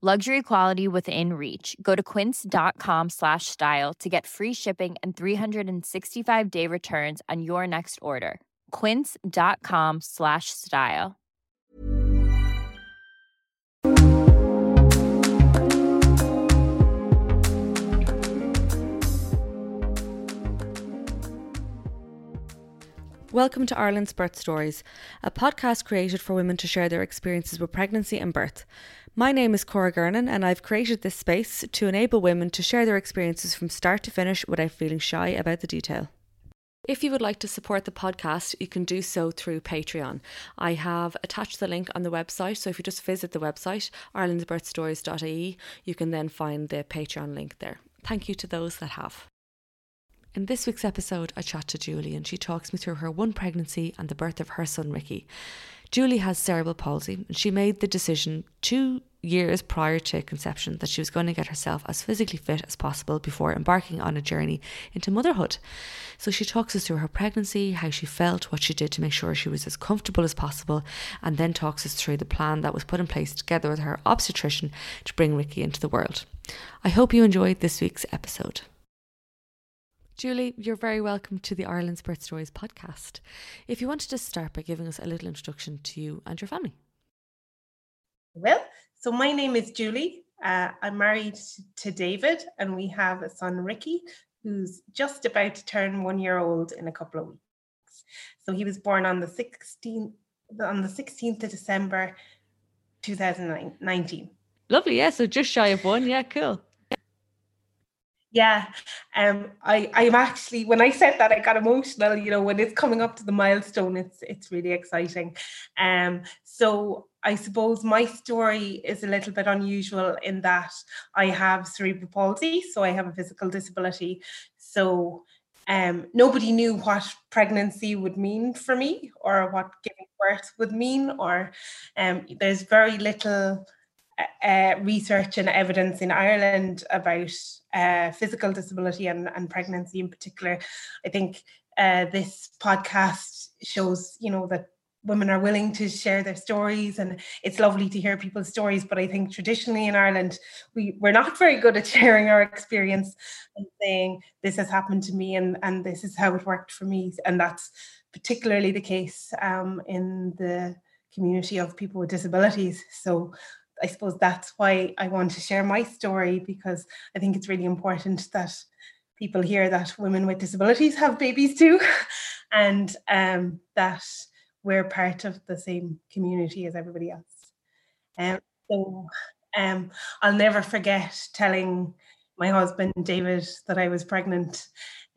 Luxury quality within reach. Go to quince.com slash style to get free shipping and 365 day returns on your next order. Quince.com slash style. Welcome to Ireland's Birth Stories, a podcast created for women to share their experiences with pregnancy and birth. My name is Cora Gernan, and I've created this space to enable women to share their experiences from start to finish without feeling shy about the detail. If you would like to support the podcast, you can do so through Patreon. I have attached the link on the website, so if you just visit the website, irelandsbirthstories.ie, you can then find the Patreon link there. Thank you to those that have. In this week's episode, I chat to Julie and she talks me through her one pregnancy and the birth of her son Ricky. Julie has cerebral palsy and she made the decision two years prior to conception that she was going to get herself as physically fit as possible before embarking on a journey into motherhood. So she talks us through her pregnancy, how she felt, what she did to make sure she was as comfortable as possible, and then talks us through the plan that was put in place together with her obstetrician to bring Ricky into the world. I hope you enjoyed this week's episode. Julie, you're very welcome to the Ireland's Birth Stories podcast. If you wanted to start by giving us a little introduction to you and your family. Well, so my name is Julie. Uh, I'm married to David, and we have a son, Ricky, who's just about to turn one year old in a couple of weeks. So he was born on the 16th on the 16th of December 2019. Lovely, yeah. So just shy of one. Yeah, cool. Yeah, um, I I'm actually when I said that I got emotional. You know, when it's coming up to the milestone, it's it's really exciting. Um, so I suppose my story is a little bit unusual in that I have cerebral palsy, so I have a physical disability. So um, nobody knew what pregnancy would mean for me, or what giving birth would mean, or um, there's very little uh, research and evidence in Ireland about uh, physical disability and, and pregnancy in particular. I think uh, this podcast shows, you know, that women are willing to share their stories and it's lovely to hear people's stories but i think traditionally in ireland we, we're not very good at sharing our experience and saying this has happened to me and, and this is how it worked for me and that's particularly the case um, in the community of people with disabilities so I suppose that's why I want to share my story because I think it's really important that people hear that women with disabilities have babies too, and um, that we're part of the same community as everybody else. Um, so um, I'll never forget telling my husband David that I was pregnant.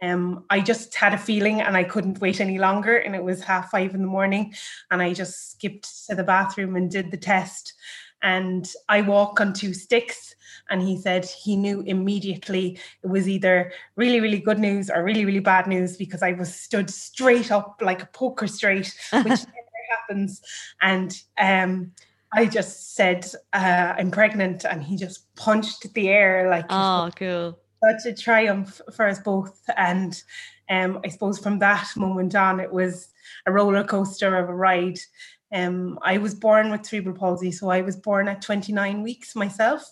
Um, I just had a feeling and I couldn't wait any longer, and it was half five in the morning, and I just skipped to the bathroom and did the test and I walk on two sticks. And he said he knew immediately it was either really, really good news or really, really bad news because I was stood straight up like a poker straight, which never happens. And um, I just said, uh, I'm pregnant. And he just punched the air like, oh, cool. Such a triumph for us both. And um, I suppose from that moment on, it was a roller coaster of a ride. Um, I was born with cerebral palsy, so I was born at 29 weeks myself.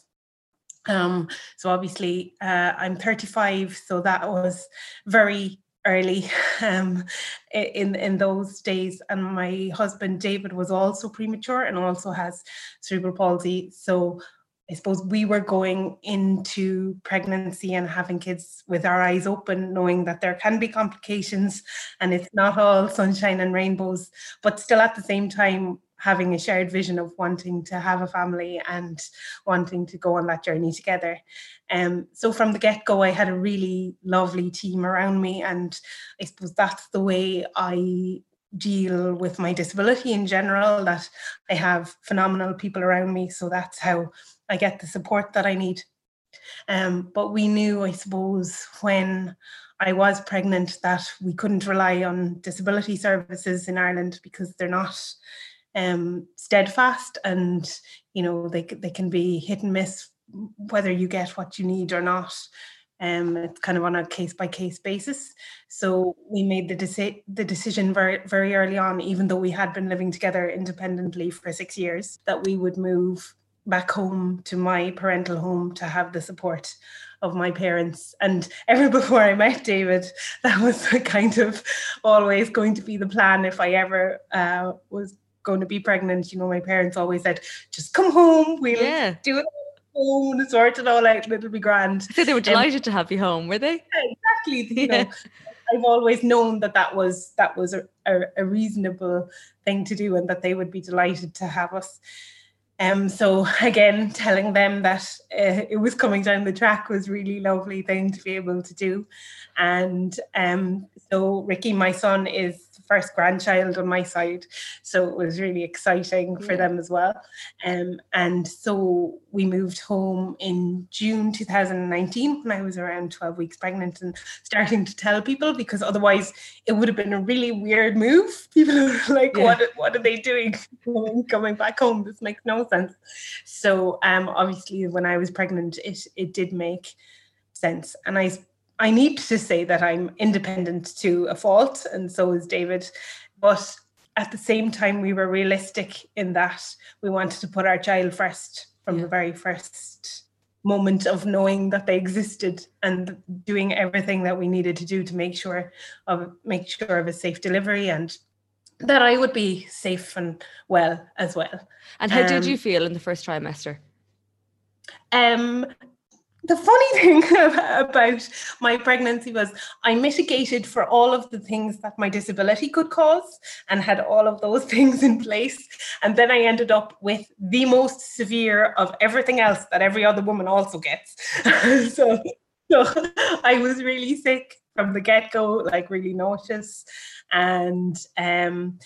Um, so obviously, uh, I'm 35, so that was very early um, in in those days. And my husband David was also premature and also has cerebral palsy. So I suppose we were going into pregnancy and having kids with our eyes open, knowing that there can be complications and it's not all sunshine and rainbows, but still at the same time having a shared vision of wanting to have a family and wanting to go on that journey together. Um, so from the get go, I had a really lovely team around me, and I suppose that's the way I deal with my disability in general. That I have phenomenal people around me, so that's how I get the support that I need. Um, but we knew, I suppose, when I was pregnant that we couldn't rely on disability services in Ireland because they're not um, steadfast and you know they, they can be hit and miss whether you get what you need or not. Um, it's kind of on a case by case basis. So we made the, deci- the decision very very early on, even though we had been living together independently for six years, that we would move back home to my parental home to have the support of my parents. And ever before I met David, that was kind of always going to be the plan if I ever uh, was going to be pregnant. You know, my parents always said, just come home, we'll yeah. do it home and sort it all out it'll be grand. So they were delighted um, to have you home, were they? Yeah, exactly. You know, I've always known that that was that was a, a, a reasonable thing to do and that they would be delighted to have us. Um, so again, telling them that uh, it was coming down the track was really lovely thing to be able to do. And um, so Ricky, my son, is first grandchild on my side, so it was really exciting for yeah. them as well. Um, and so we moved home in June 2019 when I was around 12 weeks pregnant and starting to tell people because otherwise it would have been a really weird move. People are like, yeah. "What? What are they doing coming back home? This makes no sense." So um, obviously, when I was pregnant, it it did make sense, and I I need to say that I'm independent to a fault, and so is David. But at the same time, we were realistic in that we wanted to put our child first from yeah. the very first moment of knowing that they existed and doing everything that we needed to do to make sure of make sure of a safe delivery and that I would be safe and well as well. And how um, did you feel in the first trimester? Um, the funny thing about my pregnancy was I mitigated for all of the things that my disability could cause and had all of those things in place. And then I ended up with the most severe of everything else that every other woman also gets. so, so I was really sick from the get go, like really nauseous. And um,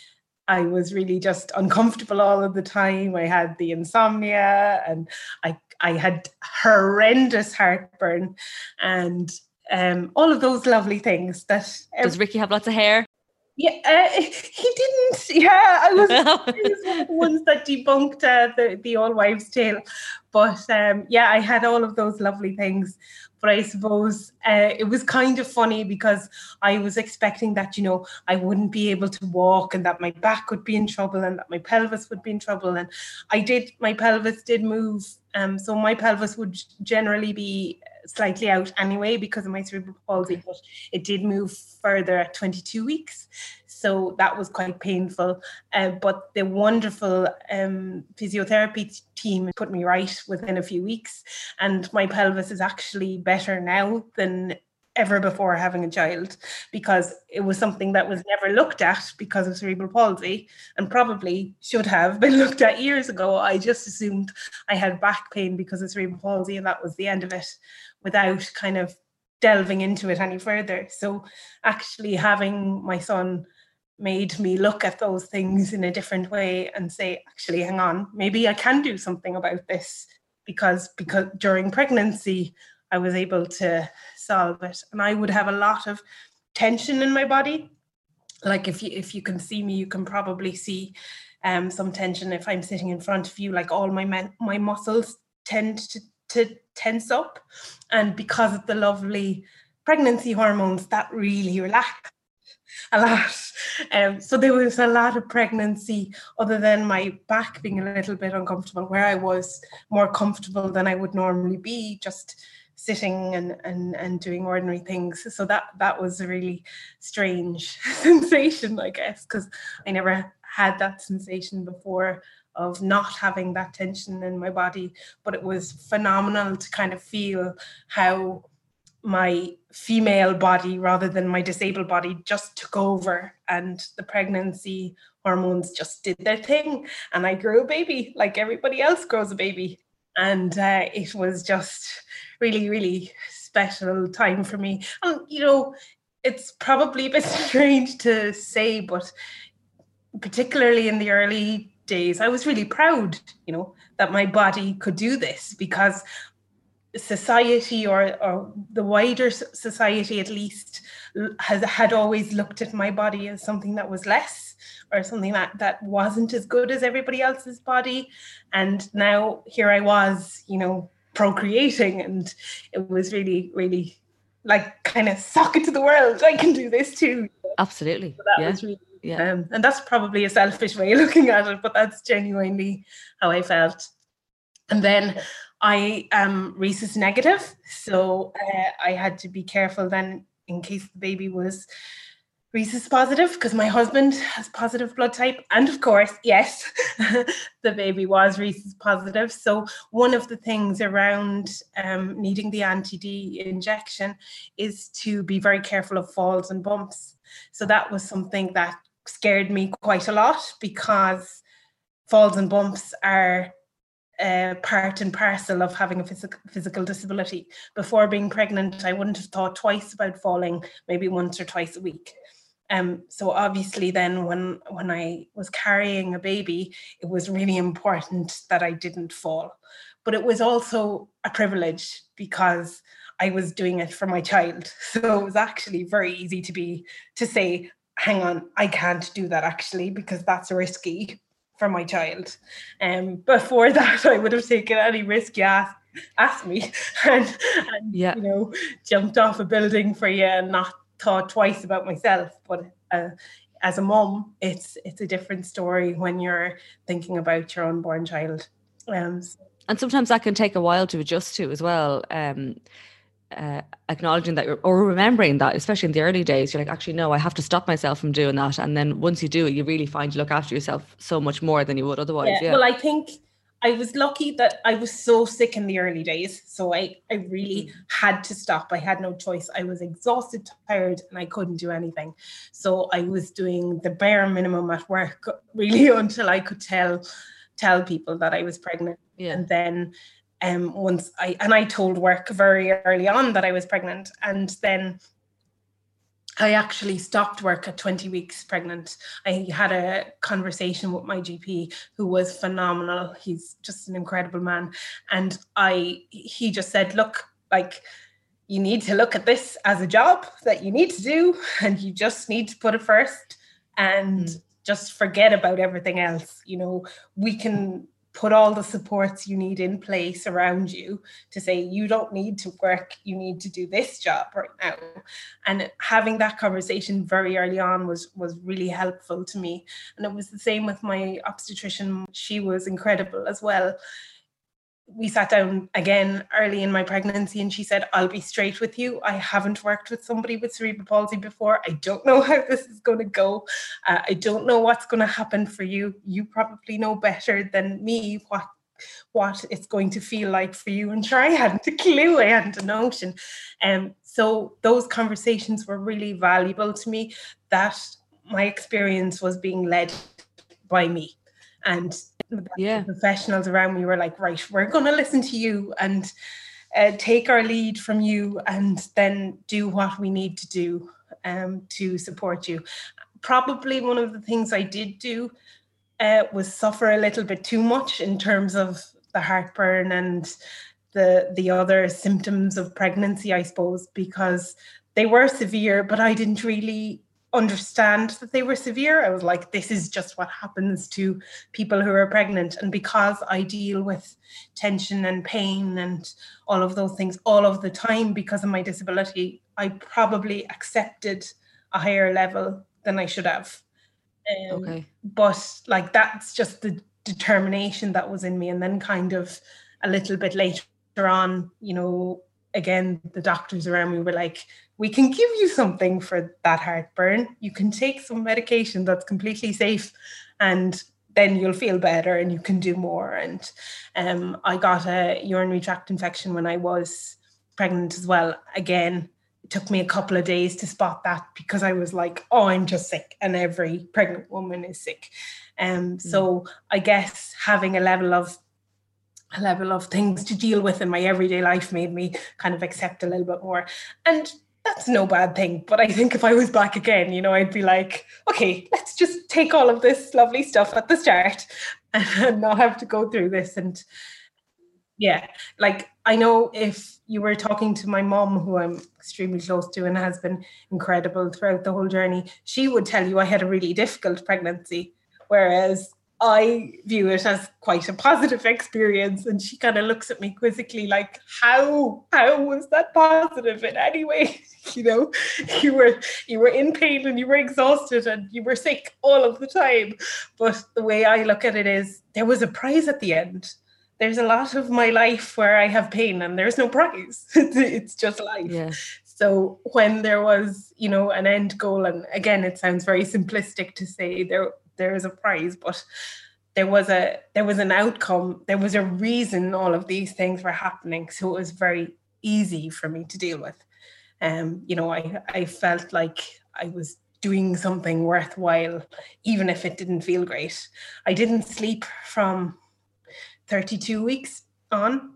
I was really just uncomfortable all of the time. I had the insomnia and I I had horrendous heartburn and um, all of those lovely things that Does Ricky have lots of hair? Yeah, uh, he didn't. Yeah, I was, was one of the ones that debunked uh, the the all wives' tale. But um, yeah, I had all of those lovely things. But I suppose uh, it was kind of funny because I was expecting that, you know, I wouldn't be able to walk and that my back would be in trouble and that my pelvis would be in trouble. And I did, my pelvis did move. Um, so my pelvis would generally be slightly out anyway because of my cerebral palsy, but it did move further at 22 weeks. So that was quite painful. Uh, but the wonderful um, physiotherapy team put me right within a few weeks. And my pelvis is actually better now than ever before having a child because it was something that was never looked at because of cerebral palsy and probably should have been looked at years ago. I just assumed I had back pain because of cerebral palsy and that was the end of it without kind of delving into it any further. So actually having my son made me look at those things in a different way and say actually hang on maybe i can do something about this because because during pregnancy i was able to solve it. And i would have a lot of tension in my body. Like if you if you can see me you can probably see um, some tension if i'm sitting in front of you. Like all my men, my muscles tend to to tense up. And because of the lovely pregnancy hormones that really relax a lot. Um, so there was a lot of pregnancy, other than my back being a little bit uncomfortable, where I was more comfortable than I would normally be, just sitting and and and doing ordinary things. So that that was a really strange sensation, I guess, because I never had that sensation before of not having that tension in my body. But it was phenomenal to kind of feel how my female body rather than my disabled body just took over and the pregnancy hormones just did their thing and i grew a baby like everybody else grows a baby and uh, it was just really really special time for me. And you know it's probably a bit strange to say but particularly in the early days i was really proud you know that my body could do this because society or, or the wider society at least has had always looked at my body as something that was less or something that that wasn't as good as everybody else's body. And now here i was you know procreating and it was really really like kind of sock it to the world i can do this too absolutely so that yeah. was really yeah. Um, and that's probably a selfish way of looking at it but that's genuinely how i felt and then I am rhesus negative, so uh, I had to be careful then in case the baby was rhesus positive because my husband has positive blood type. And of course, yes, the baby was rhesus positive. So, one of the things around um, needing the anti D injection is to be very careful of falls and bumps. So, that was something that scared me quite a lot because falls and bumps are uh, part and parcel of having a phys- physical disability. Before being pregnant, I wouldn't have thought twice about falling, maybe once or twice a week. Um, so obviously, then when when I was carrying a baby, it was really important that I didn't fall. But it was also a privilege because I was doing it for my child. So it was actually very easy to be to say, hang on, I can't do that actually because that's risky for my child. Um, before that, I would have taken any risk you asked, asked me and, and yeah. you know, jumped off a building for you and not thought twice about myself. But uh, as a mom, it's it's a different story when you're thinking about your unborn child. Um, and sometimes that can take a while to adjust to as well. Um, uh, acknowledging that you're or remembering that, especially in the early days, you're like, actually, no, I have to stop myself from doing that. And then once you do it, you really find you look after yourself so much more than you would otherwise. Yeah. yeah. Well, I think I was lucky that I was so sick in the early days. So I, I really mm-hmm. had to stop. I had no choice. I was exhausted, tired, and I couldn't do anything. So I was doing the bare minimum at work really until I could tell tell people that I was pregnant. Yeah. And then um, once I and I told work very early on that I was pregnant, and then I actually stopped work at 20 weeks pregnant. I had a conversation with my GP who was phenomenal. He's just an incredible man. And I he just said, look, like you need to look at this as a job that you need to do and you just need to put it first and mm. just forget about everything else. You know, we can put all the supports you need in place around you to say you don't need to work you need to do this job right now. And having that conversation very early on was was really helpful to me. And it was the same with my obstetrician. She was incredible as well we sat down again early in my pregnancy and she said i'll be straight with you. I haven't worked with somebody with cerebral palsy before. I don't know how this is going to go. Uh, i don't know what's going to happen for you. You probably know better than me what what it's going to feel like for you. And sure i hadn't a clue. I hadn't a notion. And um, so those conversations were really valuable to me. That my experience was being led by me and yeah. professionals around me were like, right, we're going to listen to you and uh, take our lead from you and then do what we need to do um, to support you. Probably one of the things I did do uh, was suffer a little bit too much in terms of the heartburn and the the other symptoms of pregnancy, I suppose, because they were severe, but I didn't really understand that they were severe. I was like, this is just what happens to people who are pregnant. And because I deal with tension and pain and all of those things all of the time because of my disability, I probably accepted a higher level than I should have. Um, okay. But like that's just the determination that was in me. And then kind of a little bit later on, you know, again, the doctors around me were like, we can give you something for that heartburn. You can take some medication that's completely safe and then you'll feel better and you can do more. And um, I got a urinary tract infection when I was pregnant as well. Again, it took me a couple of days to spot that because I was like, oh, I'm just sick. And every pregnant woman is sick. Um, mm. so I guess having a level of a level of things to deal with in my everyday life made me kind of accept a little bit more. And that's no bad thing. But I think if I was back again, you know, I'd be like, okay, let's just take all of this lovely stuff at the start and not have to go through this. And yeah, like I know if you were talking to my mom, who I'm extremely close to and has been incredible throughout the whole journey, she would tell you I had a really difficult pregnancy. Whereas I view it as quite a positive experience. And she kind of looks at me quizzically, like, how, how was that positive in any way? you know, you were you were in pain and you were exhausted and you were sick all of the time. But the way I look at it is there was a prize at the end. There's a lot of my life where I have pain and there's no prize. it's just life. Yeah. So when there was, you know, an end goal, and again, it sounds very simplistic to say there there is a prize, but there was a there was an outcome. There was a reason all of these things were happening. So it was very easy for me to deal with. Um, you know, I I felt like I was doing something worthwhile, even if it didn't feel great. I didn't sleep from 32 weeks on.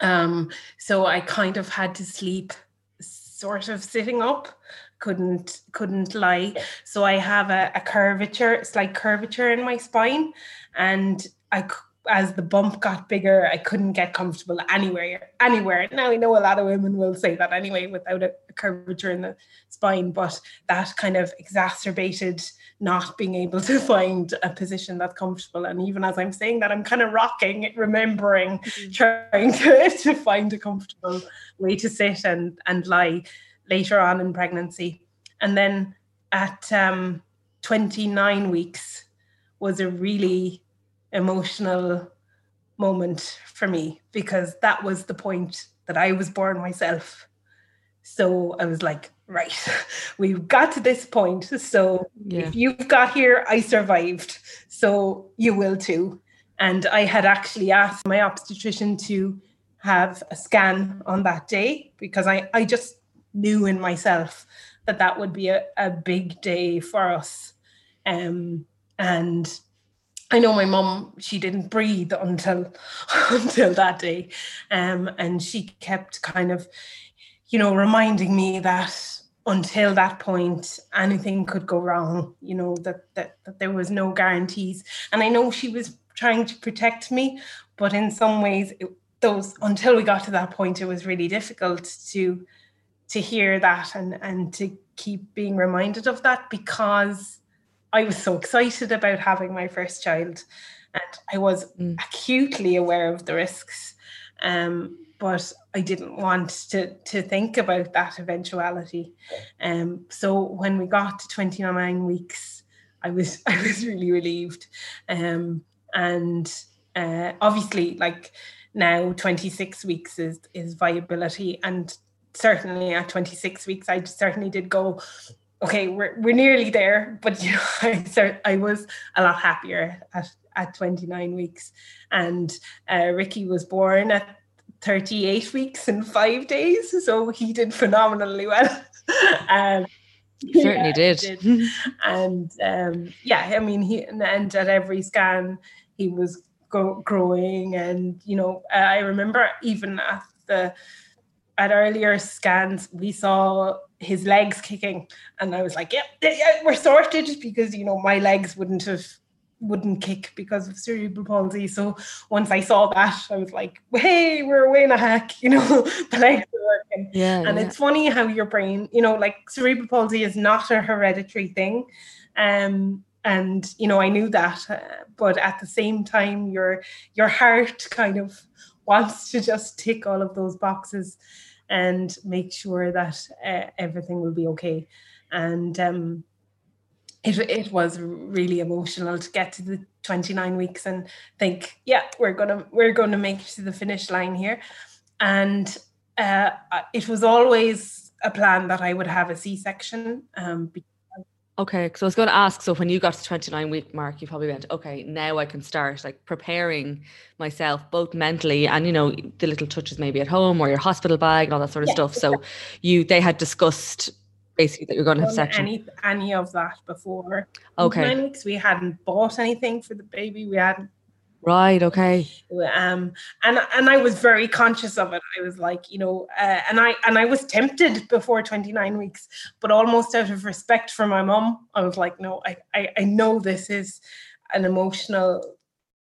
Um, so I kind of had to sleep sort of sitting up couldn't couldn't lie. So I have a, a curvature, slight curvature in my spine, and I as the bump got bigger, I couldn't get comfortable anywhere. Anywhere. Now I know a lot of women will say that anyway, without a, a curvature in the spine, but that kind of exacerbated not being able to find a position that's comfortable. And even as I'm saying that, I'm kind of rocking, remembering, mm-hmm. trying to, to find a comfortable way to sit and and lie later on in pregnancy. And then at um, 29 weeks was a really emotional moment for me because that was the point that I was born myself. So I was like, right, we've got to this point. So yeah. if you've got here, I survived. So you will too. And I had actually asked my obstetrician to have a scan on that day because I, I just knew in myself that that would be a, a big day for us. Um, and I know my mum, she didn't breathe until until that day. Um, and she kept kind of, you know, reminding me that until that point anything could go wrong, you know, that that, that there was no guarantees. And I know she was trying to protect me, but in some ways it, those until we got to that point, it was really difficult to to hear that and and to keep being reminded of that because I was so excited about having my first child and I was mm. acutely aware of the risks. Um, but I didn't want to to think about that eventuality. Um, so when we got to 29 weeks I was I was really relieved. Um, and uh, obviously like now 26 weeks is is viability and certainly at 26 weeks, I certainly did go, okay, we're, we're nearly there. But you know, I, cert- I was a lot happier at, at 29 weeks. And uh, Ricky was born at 38 weeks and five days. So he did phenomenally well. um, certainly yeah, did. did. and um, yeah, I mean, he and at every scan, he was go- growing. And, you know, I remember even at the at earlier scans, we saw his legs kicking, and I was like, "Yep, yeah, yeah, we're sorted," because you know my legs wouldn't have wouldn't kick because of cerebral palsy. So once I saw that, I was like, "Hey, we're away in a hack," you know, the legs are working. Yeah, and yeah. it's funny how your brain, you know, like cerebral palsy is not a hereditary thing. Um, and you know i knew that uh, but at the same time your your heart kind of wants to just tick all of those boxes and make sure that uh, everything will be okay. And um, it, it was really emotional to get to the 29 weeks and think, yeah, we're gonna we're gonna make it to the finish line here. And uh, it was always a plan that I would have a C-section. Um, Okay, so I was going to ask. So when you got to twenty nine week mark, you probably went, okay, now I can start like preparing myself both mentally and you know the little touches maybe at home or your hospital bag and all that sort of yeah, stuff. So you they had discussed basically that you're going to have section. Any any of that before? Okay. Nine weeks we hadn't bought anything for the baby. We hadn't Right. Okay. Um, and and I was very conscious of it. I was like, you know, uh, and I and I was tempted before 29 weeks, but almost out of respect for my mom, I was like, no, I, I I know this is an emotional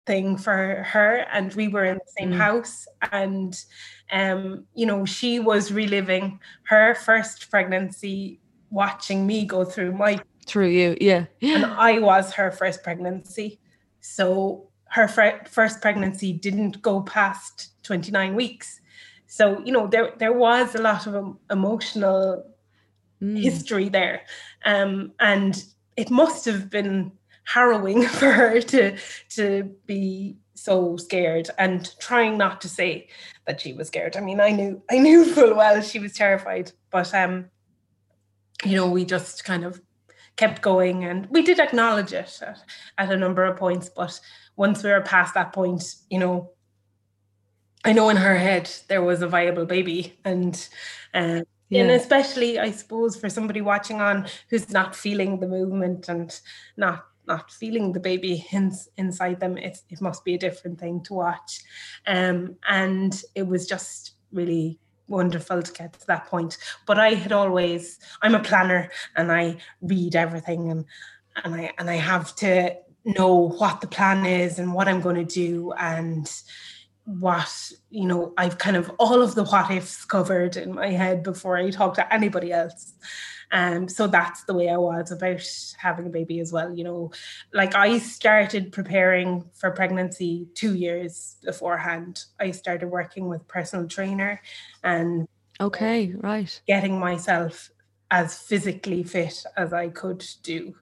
thing for her, and we were in the same mm. house, and um, you know, she was reliving her first pregnancy, watching me go through my through you, yeah, and I was her first pregnancy, so her fr- first pregnancy didn't go past 29 weeks. So, you know, there, there was a lot of emotional mm. history there. Um, and it must have been harrowing for her to, to be so scared and trying not to say that she was scared. I mean, I knew, I knew full well she was terrified, but, um, you know, we just kind of kept going and we did acknowledge it at, at a number of points, but once we were past that point, you know, I know in her head there was a viable baby, and uh, yeah. and especially I suppose for somebody watching on who's not feeling the movement and not not feeling the baby in, inside them, it it must be a different thing to watch, um, and it was just really wonderful to get to that point. But I had always I'm a planner and I read everything and and I and I have to know what the plan is and what I'm going to do and what you know I've kind of all of the what ifs covered in my head before I talk to anybody else. Um, so that's the way I was about having a baby as well. You know, like I started preparing for pregnancy two years beforehand. I started working with personal trainer and okay, right, getting myself as physically fit as I could do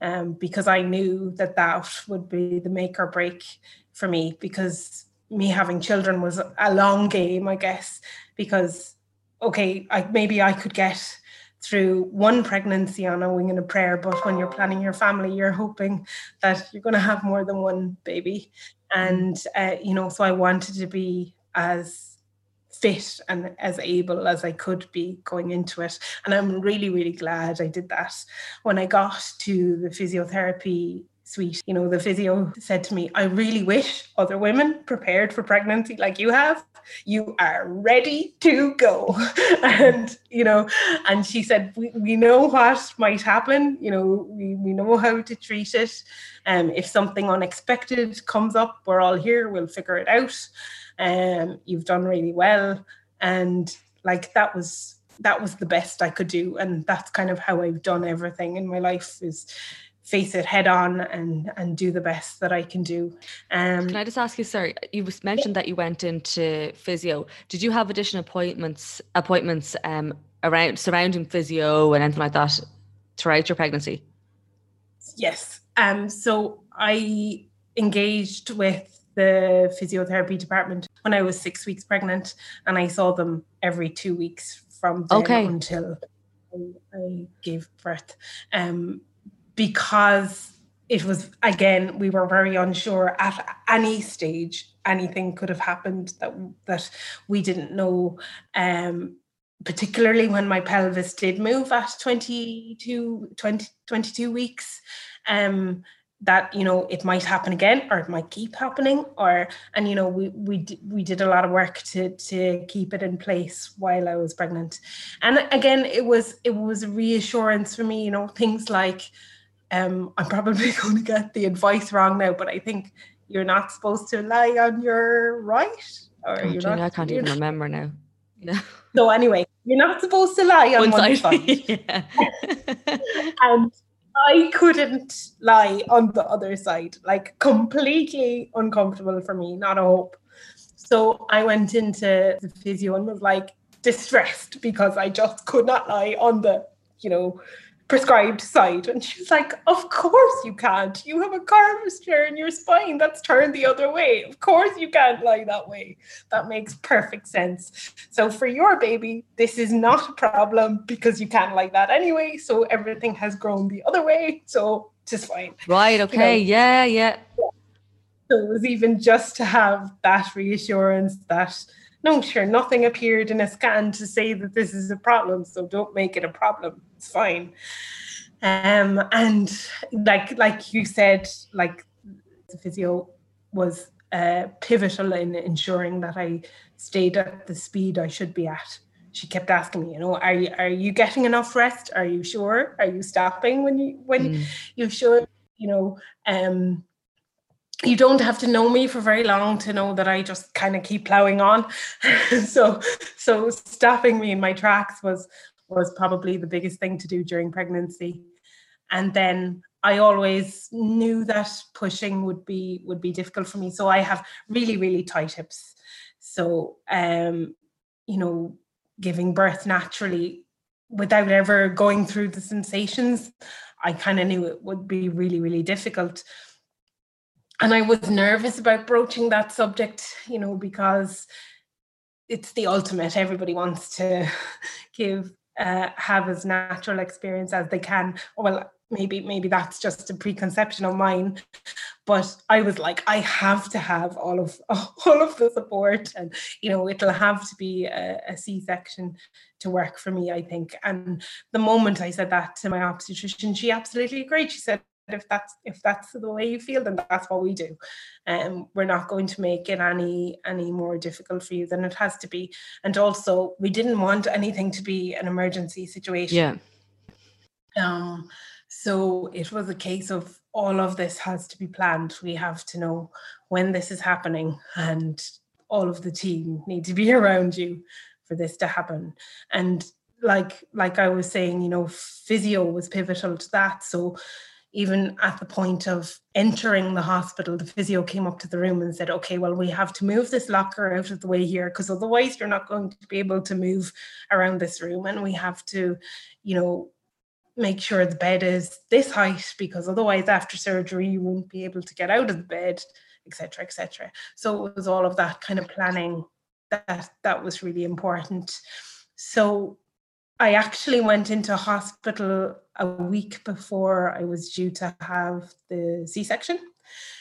um, because I knew that that would be the make or break for me because me having children was a long game, I guess, because okay, I maybe I could get through one pregnancy on a wing and a prayer, but when you're planning your family, you're hoping that you're going to have more than one baby, and uh, you know, so I wanted to be as fit and as able as I could be going into it. And I'm really, really glad I did that. When I got to the physiotherapy suite, you know, the physio said to me, I really wish other women prepared for pregnancy like you have. You are ready to go. and, you know, and she said, we, we know what might happen, you know, we, we know how to treat it. Um, if something unexpected comes up, we're all here, we'll figure it out um, you've done really well and like that was that was the best I could do and that's kind of how I've done everything in my life is face it head on and and do the best that I can do. Um, can I just ask you, sorry, you mentioned that you went into physio. Did you have additional appointments appointments um, around surrounding physio and anything like that throughout your pregnancy? Yes. Um. So I engaged with the physiotherapy department when I was six weeks pregnant, and I saw them every two weeks from then okay. until I, gave birth. Um, because it was again, we were very unsure at any stage anything could have happened that that we didn't know. Um, particularly when my pelvis did move at 22, 20, 22 weeks. Um, that you know it might happen again or it might keep happening or and you know we we we did a lot of work to to keep it in place while I was pregnant and again it was it was a reassurance for me you know things like um I'm probably going to get the advice wrong now but I think you're not supposed to lie on your right or oh, you're not, I can't even not, remember now yeah. so anyway you're not supposed to lie on one, one side, side. and I couldn't lie on the other side, like completely uncomfortable for me, not a hope. So I went into the physio and was like distressed because I just could not lie on the, you know, prescribed side. And she's like, Of course you can't. You have a curvature in your spine that's turned the other way. Of course you can't lie that way. That makes perfect sense. So for your baby, this is not a problem because you can't lie that anyway. So everything has grown the other way. So just fine. Right. Okay. You know? yeah, yeah. So it was even just to have that reassurance that no, sure, nothing appeared in a scan to say that this is a problem, so don't make it a problem. It's fine. Um, and like like you said, like the physio was uh, pivotal in ensuring that I stayed at the speed I should be at. She kept asking me, you know, are you are you getting enough rest? Are you sure? Are you stopping when you when mm. you should? You know, um, you don't have to know me for very long to know that I just kind of keep plowing on. so so stopping me in my tracks was was probably the biggest thing to do during pregnancy. And then I always knew that pushing would be would be difficult for me. So I have really, really tight hips. So um, you know, giving birth naturally without ever going through the sensations, I kind of knew it would be really, really difficult and I was nervous about broaching that subject, you know, because it's the ultimate. Everybody wants to give uh, have as natural experience as they can. Well, maybe maybe that's just a preconception of mine, but I was like, I have to have all of all of the support, and you know, it'll have to be a a C-section to work for me. I think. And the moment I said that to my obstetrician, she absolutely agreed. She said, if that's if that's the way you feel then that's what we do. And um, we're not going to make it any any more difficult for you than it has to be. And also we didn't want anything to be an emergency situation. Yeah. Um so it was a case of all of this has to be planned. We have to know when this is happening and all of the team need to be around you for this to happen. And like like i was saying you know physio was pivotal to that. So even at the point of entering the hospital, the physio came up to the room and said, okay, well, we have to move this locker out of the way here because otherwise you're not going to be able to move around this room. And we have to, you know, make sure the bed is this height because otherwise after surgery you won't be able to get out of the bed, etc., etc. So it was all of that kind of planning that that was really important. So I actually went into hospital a week before I was due to have the C section.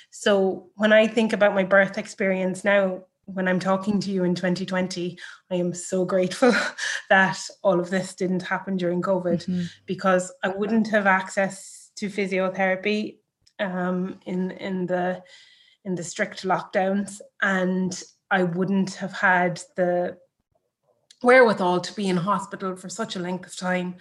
So when I think about my birth experience now, when I'm talking to you in 2020, I am so grateful that all of this didn't happen during COVID mm-hmm. because I wouldn't have access to physiotherapy um, in in the in the strict lockdowns, and I wouldn't have had the wherewithal to be in hospital for such a length of time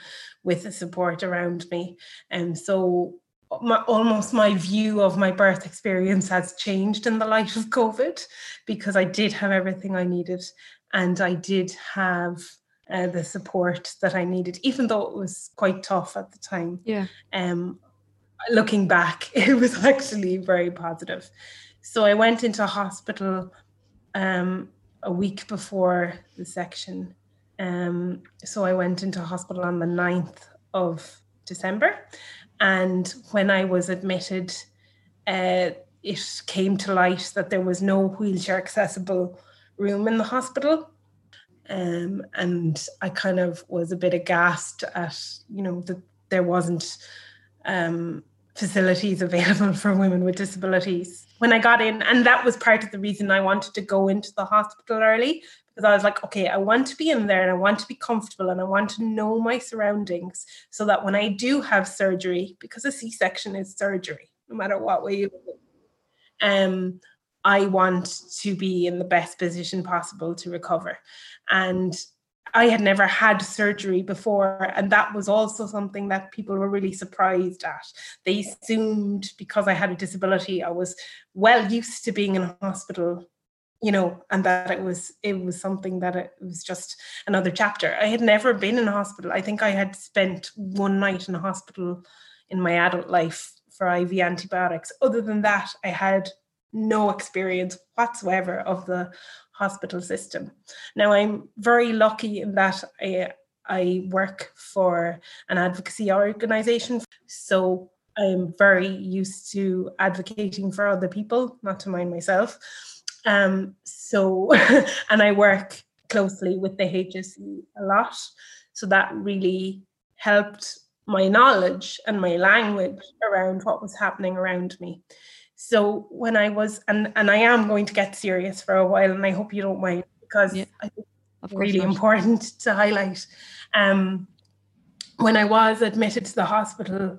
with the support around me. And so my, almost my view of my birth experience has changed in the light of COVID because I did have everything I needed and I did have uh, the support that I needed, even though it was quite tough at the time. Yeah. Um, looking back, it was actually very positive. So I went into hospital um, a week before the section. Um, so I went into hospital on the 9th of December. And when I was admitted, uh, it came to light that there was no wheelchair accessible room in the hospital. Um, and I kind of was a bit aghast at, you know, that there wasn't um, facilities available for women with disabilities when I got in. And that was part of the reason I wanted to go into the hospital early because I was like, okay, I want to be in there and I want to be comfortable and I want to know my surroundings so that when I do have surgery, because a C section is surgery, no matter what way you um, I want to be in the best position possible to recover. And I had never had surgery before, and that was also something that people were really surprised at. They assumed because I had a disability, I was well used to being in a hospital, you know, and that it was it was something that it was just another chapter. I had never been in a hospital. I think I had spent one night in a hospital in my adult life for IV antibiotics. Other than that, I had no experience whatsoever of the hospital system. Now, I'm very lucky in that I, I work for an advocacy organization. So I'm very used to advocating for other people, not to mind myself. Um, so, and I work closely with the HSE a lot. So that really helped my knowledge and my language around what was happening around me. So when I was, and, and I am going to get serious for a while, and I hope you don't mind because yeah, I think it's really not. important to highlight. Um, when I was admitted to the hospital,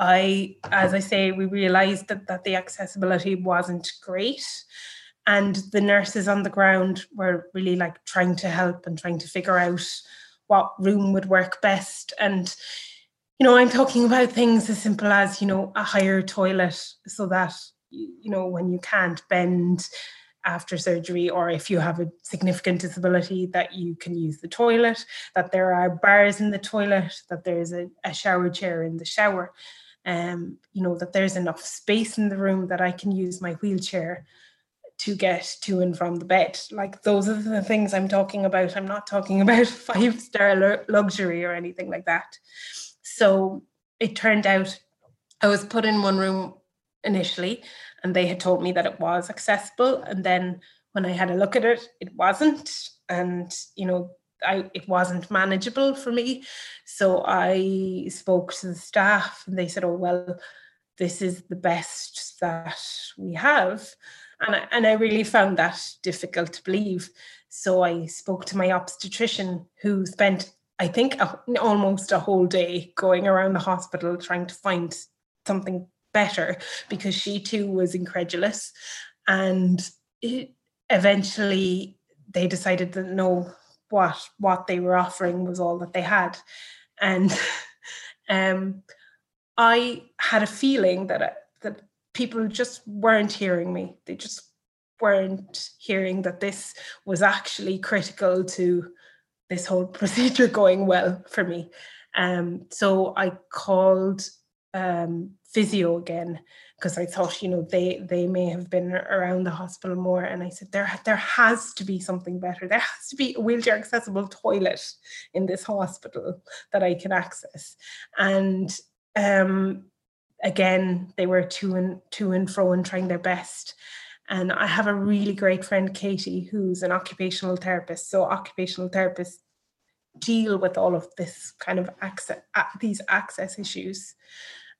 I, as I say, we realised that, that the accessibility wasn't great. And the nurses on the ground were really like trying to help and trying to figure out what room would work best. And, you know, I'm talking about things as simple as, you know, a higher toilet so that, you know, when you can't bend, after surgery or if you have a significant disability that you can use the toilet that there are bars in the toilet that there's a, a shower chair in the shower um, you know, that there's enough space in the room that I can use my wheelchair to get to and from the bed. Like those are the things I'm talking about. I'm not talking about five star luxury or anything like that. So it turned out I was put in one room initially and they had told me that it was accessible. And then when I had a look at it, it wasn't. And, you know, I it wasn't manageable for me. So I spoke to the staff and they said, "Oh well, this is the best that we have," and I, and I really found that difficult to believe. So I spoke to my obstetrician, who spent I think a, almost a whole day going around the hospital trying to find something better because she too was incredulous, and it, eventually they decided that no what what they were offering was all that they had. And um, i had a feeling that uh, that people just weren't hearing me. They just weren't hearing that this was actually critical to this whole procedure going well for me. Um, so i called um, physio again because I thought, you know, they they may have been around the hospital more. And I said, there there has to be something better. There has to be a wheelchair accessible toilet in this hospital that I can access. And um, again, they were to and to and fro and trying their best. And I have a really great friend, Katie, who's an occupational therapist. So occupational therapists deal with all of this kind of access, these access issues.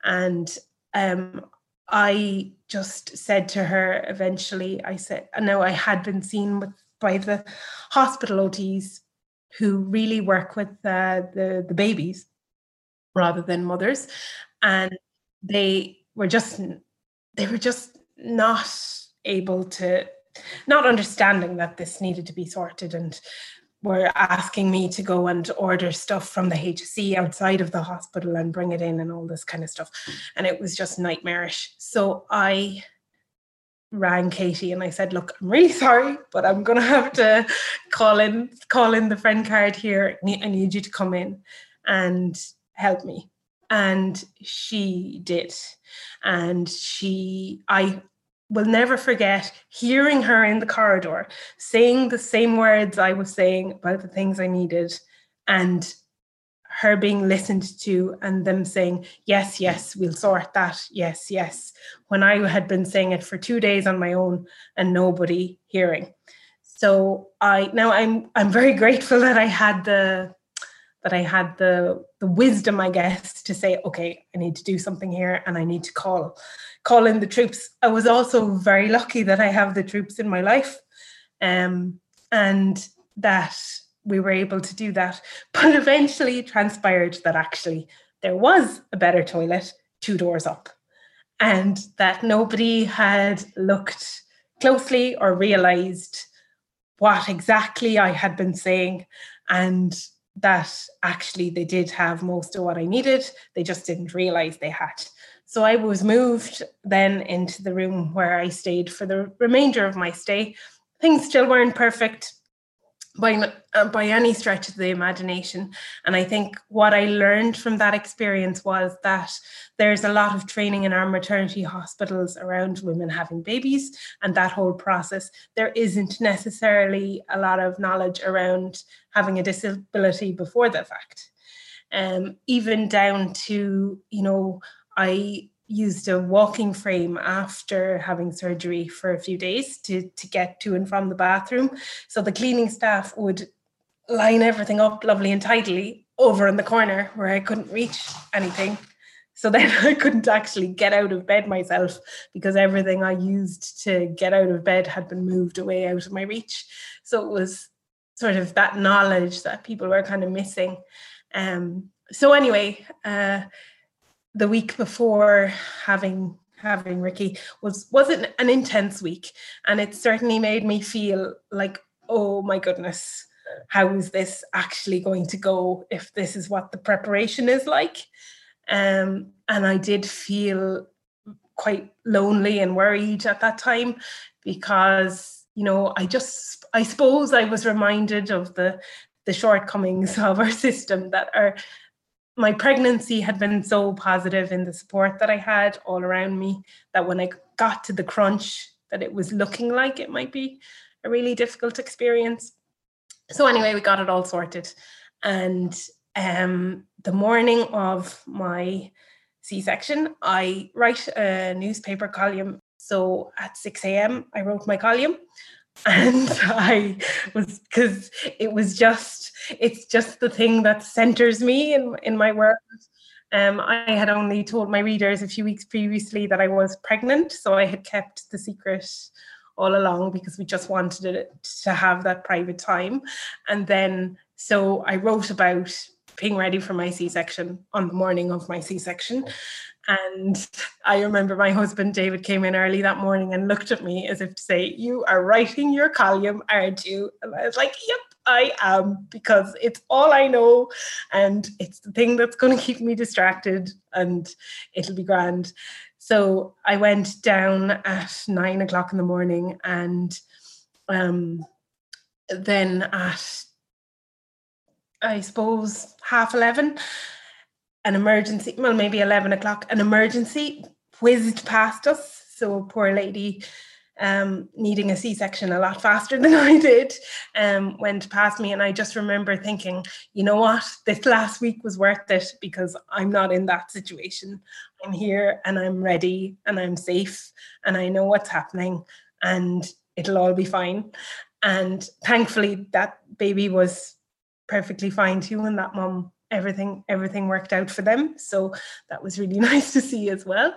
And um, I just said to her eventually, I said, I know I had been seen with by the hospital OTs who really work with uh, the the babies rather than mothers, and they were just they were just not able to not understanding that this needed to be sorted and were asking me to go and order stuff from the HSE outside of the hospital and bring it in and all this kind of stuff. And it was just nightmarish. So I rang Katie and I said, look, I'm really sorry, but I'm gonna have to call in call in the friend card here. I need you to come in and help me. And she did. And she I will never forget hearing her in the corridor saying the same words I was saying about the things I needed and her being listened to and them saying, Yes, yes, we'll sort that. Yes, yes. When I had been saying it for two days on my own and nobody hearing. So I now I'm I'm very grateful that I had the that I had the the wisdom, I guess, to say, okay, I need to do something here and I need to call call in the troops. I was also very lucky that I have the troops in my life. Um, and that we were able to do that. But eventually transpired that actually there was a better toilet two doors up and that nobody had looked closely or realized what exactly I had been saying and that actually they did have most of what I needed. They just didn't realize they had. So I was moved then into the room where I stayed for the remainder of my stay. Things still weren't perfect by uh, by any stretch of the imagination. And i think what i learned from that experience was that there's a lot of training in our maternity hospitals around women having babies and that whole process. There isn't necessarily a lot of knowledge around having a disability before the fact. Um, even down to you know i used a walking frame after having surgery for a few days to, to get to and from the bathroom. So the cleaning staff would line everything up lovely and tidily over in the corner where I couldn't reach anything. So then I couldn't actually get out of bed myself because everything I used to get out of bed had been moved away out of my reach. So it was sort of that knowledge that people were kind of missing. Um, so anyway, uh, the week before having having Ricky was wasn't an intense week, and it certainly made me feel like, oh my goodness, how is this actually going to go if this is what the preparation is like? Um, and I did feel quite lonely and worried at that time because you know I just I suppose I was reminded of the the shortcomings of our system that are my pregnancy had been so positive in the support that I had all around me that when I got to the crunch, that it was looking like it might be a really difficult experience. So anyway, we got it all sorted, and um, the morning of my C-section, I write a newspaper column. So at 6 a.m., I wrote my column, and I was because it was just it's just the thing that centers me in in my work. Um, I had only told my readers a few weeks previously that I was pregnant, so I had kept the secret all along because we just wanted it to have that private time. And then, so I wrote about being ready for my C-section on the morning of my C-section. And I remember my husband David came in early that morning and looked at me as if to say, You are writing your column, aren't you? And I was like, Yep, I am, because it's all I know. And it's the thing that's going to keep me distracted and it'll be grand. So I went down at nine o'clock in the morning and um, then at I suppose half 11 an emergency, well, maybe 11 o'clock, an emergency whizzed past us. So a poor lady um, needing a C-section a lot faster than I did um, went past me. And I just remember thinking, you know what, this last week was worth it because I'm not in that situation. I'm here and I'm ready and I'm safe and I know what's happening and it'll all be fine. And thankfully that baby was perfectly fine too. And that mom everything everything worked out for them so that was really nice to see as well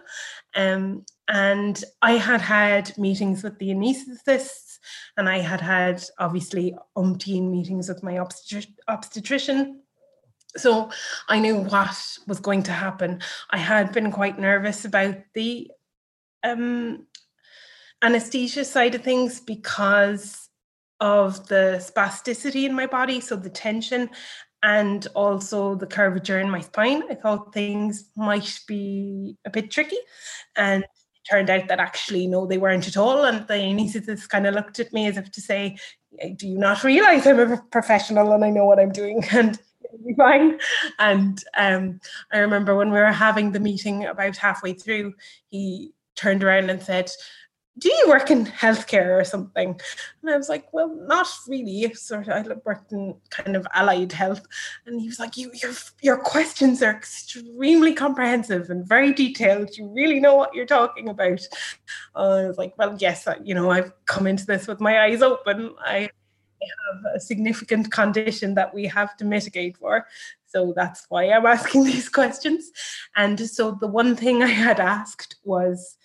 um, and I had had meetings with the anaesthetists, and I had had obviously umpteen meetings with my obstetri- obstetrician. So I knew what was going to happen. I had been quite nervous about the um, anesthesia side of things because of the spasticity in my body, so the tension, and also the curvature in my spine. I thought things might be a bit tricky, and it turned out that actually no they weren't at all and the anaesthetist kind of looked at me as if to say do you not realize i'm a professional and i know what i'm doing and be fine and um, i remember when we were having the meeting about halfway through he turned around and said do you work in healthcare or something? And I was like, well, not really. Sort of, I worked in kind of allied health. And he was like, you, your, your questions are extremely comprehensive and very detailed. You really know what you're talking about. Uh, I was like, well, yes, you know, I've come into this with my eyes open. I have a significant condition that we have to mitigate for. So that's why I'm asking these questions. And so the one thing I had asked was,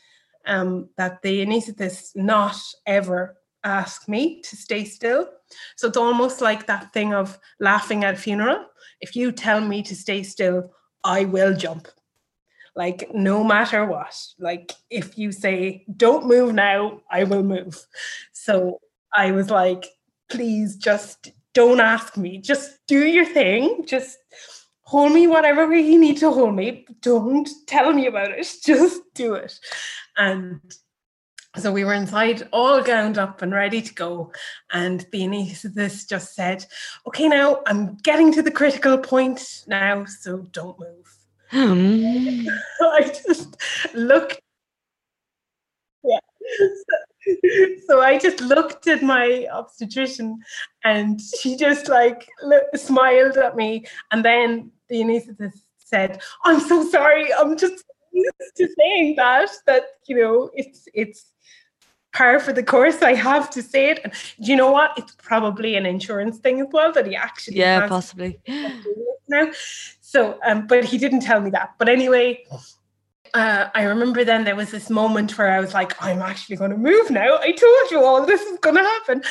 um, that the anaesthetist not ever ask me to stay still. So it's almost like that thing of laughing at a funeral. If you tell me to stay still, I will jump. Like, no matter what. Like, if you say, don't move now, I will move. So I was like, please just don't ask me. Just do your thing. Just hold me whatever way you need to hold me. Don't tell me about it. Just do it. And so we were inside, all gowned up and ready to go. And the anaesthetist just said, Okay, now I'm getting to the critical point now, so don't move. Um. I just looked. Yeah. So I just looked at my obstetrician and she just like smiled at me. And then the anaesthetist said, I'm so sorry. I'm just used to saying that that you know it's it's par for the course. I have to say it. And do you know what? It's probably an insurance thing as well that he actually yeah possibly now. So, um, but he didn't tell me that. But anyway, uh, I remember then there was this moment where I was like, I'm actually going to move now. I told you all this is going to happen.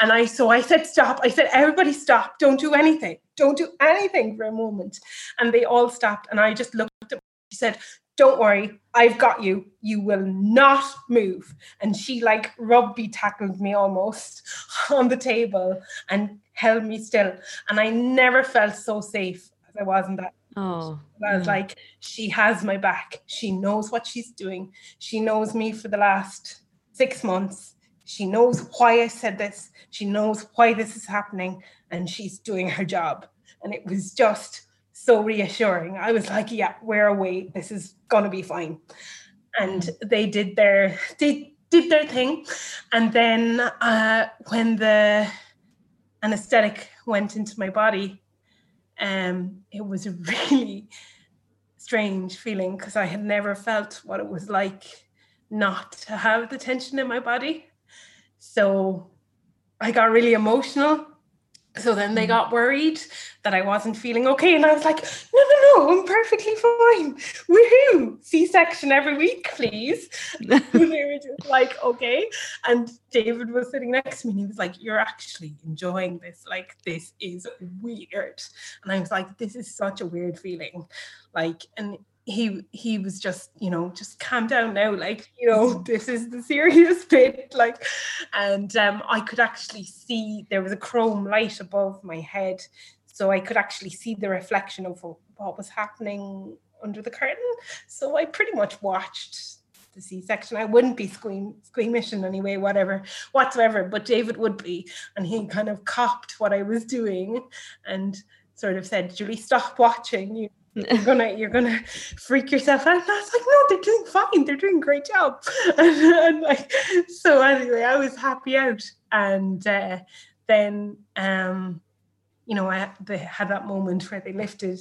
And I, so I said, stop. I said, everybody stop. Don't do anything. Don't do anything for a moment. And they all stopped. And I just looked at, her. she said, don't worry, I've got you. You will not move. And she like rugby tackled me almost on the table and held me still. And I never felt so safe as I was in that. Oh, I was yeah. like, she has my back. She knows what she's doing. She knows me for the last six months. She knows why I said this. She knows why this is happening. And she's doing her job. And it was just so reassuring. I was like, yeah, we're away. This is gonna be fine. And they did their they did their thing. And then uh, when the anesthetic went into my body, um, it was a really strange feeling because I had never felt what it was like not to have the tension in my body. So I got really emotional so then they mm. got worried that I wasn't feeling okay. And I was like, no, no, I'm perfectly fine. Woohoo! C section every week, please. and they were just like, okay. And David was sitting next to me and he was like, you're actually enjoying this. Like, this is weird. And I was like, this is such a weird feeling. Like, and he he was just you know just calm down now like you know this is the serious bit like and um i could actually see there was a chrome light above my head so i could actually see the reflection of what was happening under the curtain so i pretty much watched the c-section i wouldn't be squeam, squeamish in any way whatever whatsoever but david would be and he kind of copped what i was doing and sort of said julie stop watching you you're gonna you're gonna freak yourself out. And I was like, no, they're doing fine. They're doing a great job. And, and like so anyway, I was happy out. And uh, then um, you know, I they had that moment where they lifted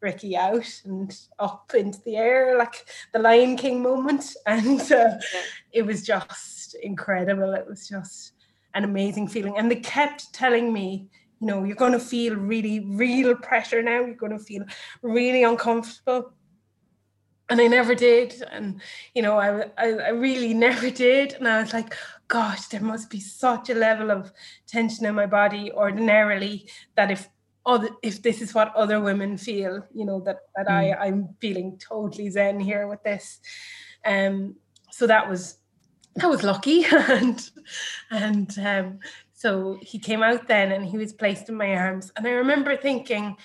Ricky out and up into the air, like the Lion King moment. And uh, it was just incredible. It was just an amazing feeling. And they kept telling me you know you're going to feel really real pressure now you're going to feel really uncomfortable and I never did. And you know, I, I, I really never did. And I was like, gosh, there must be such a level of tension in my body ordinarily that if other if this is what other women feel, you know, that that mm. I I'm feeling totally zen here with this. Um, so that was that was lucky, and and um, so he came out then, and he was placed in my arms, and I remember thinking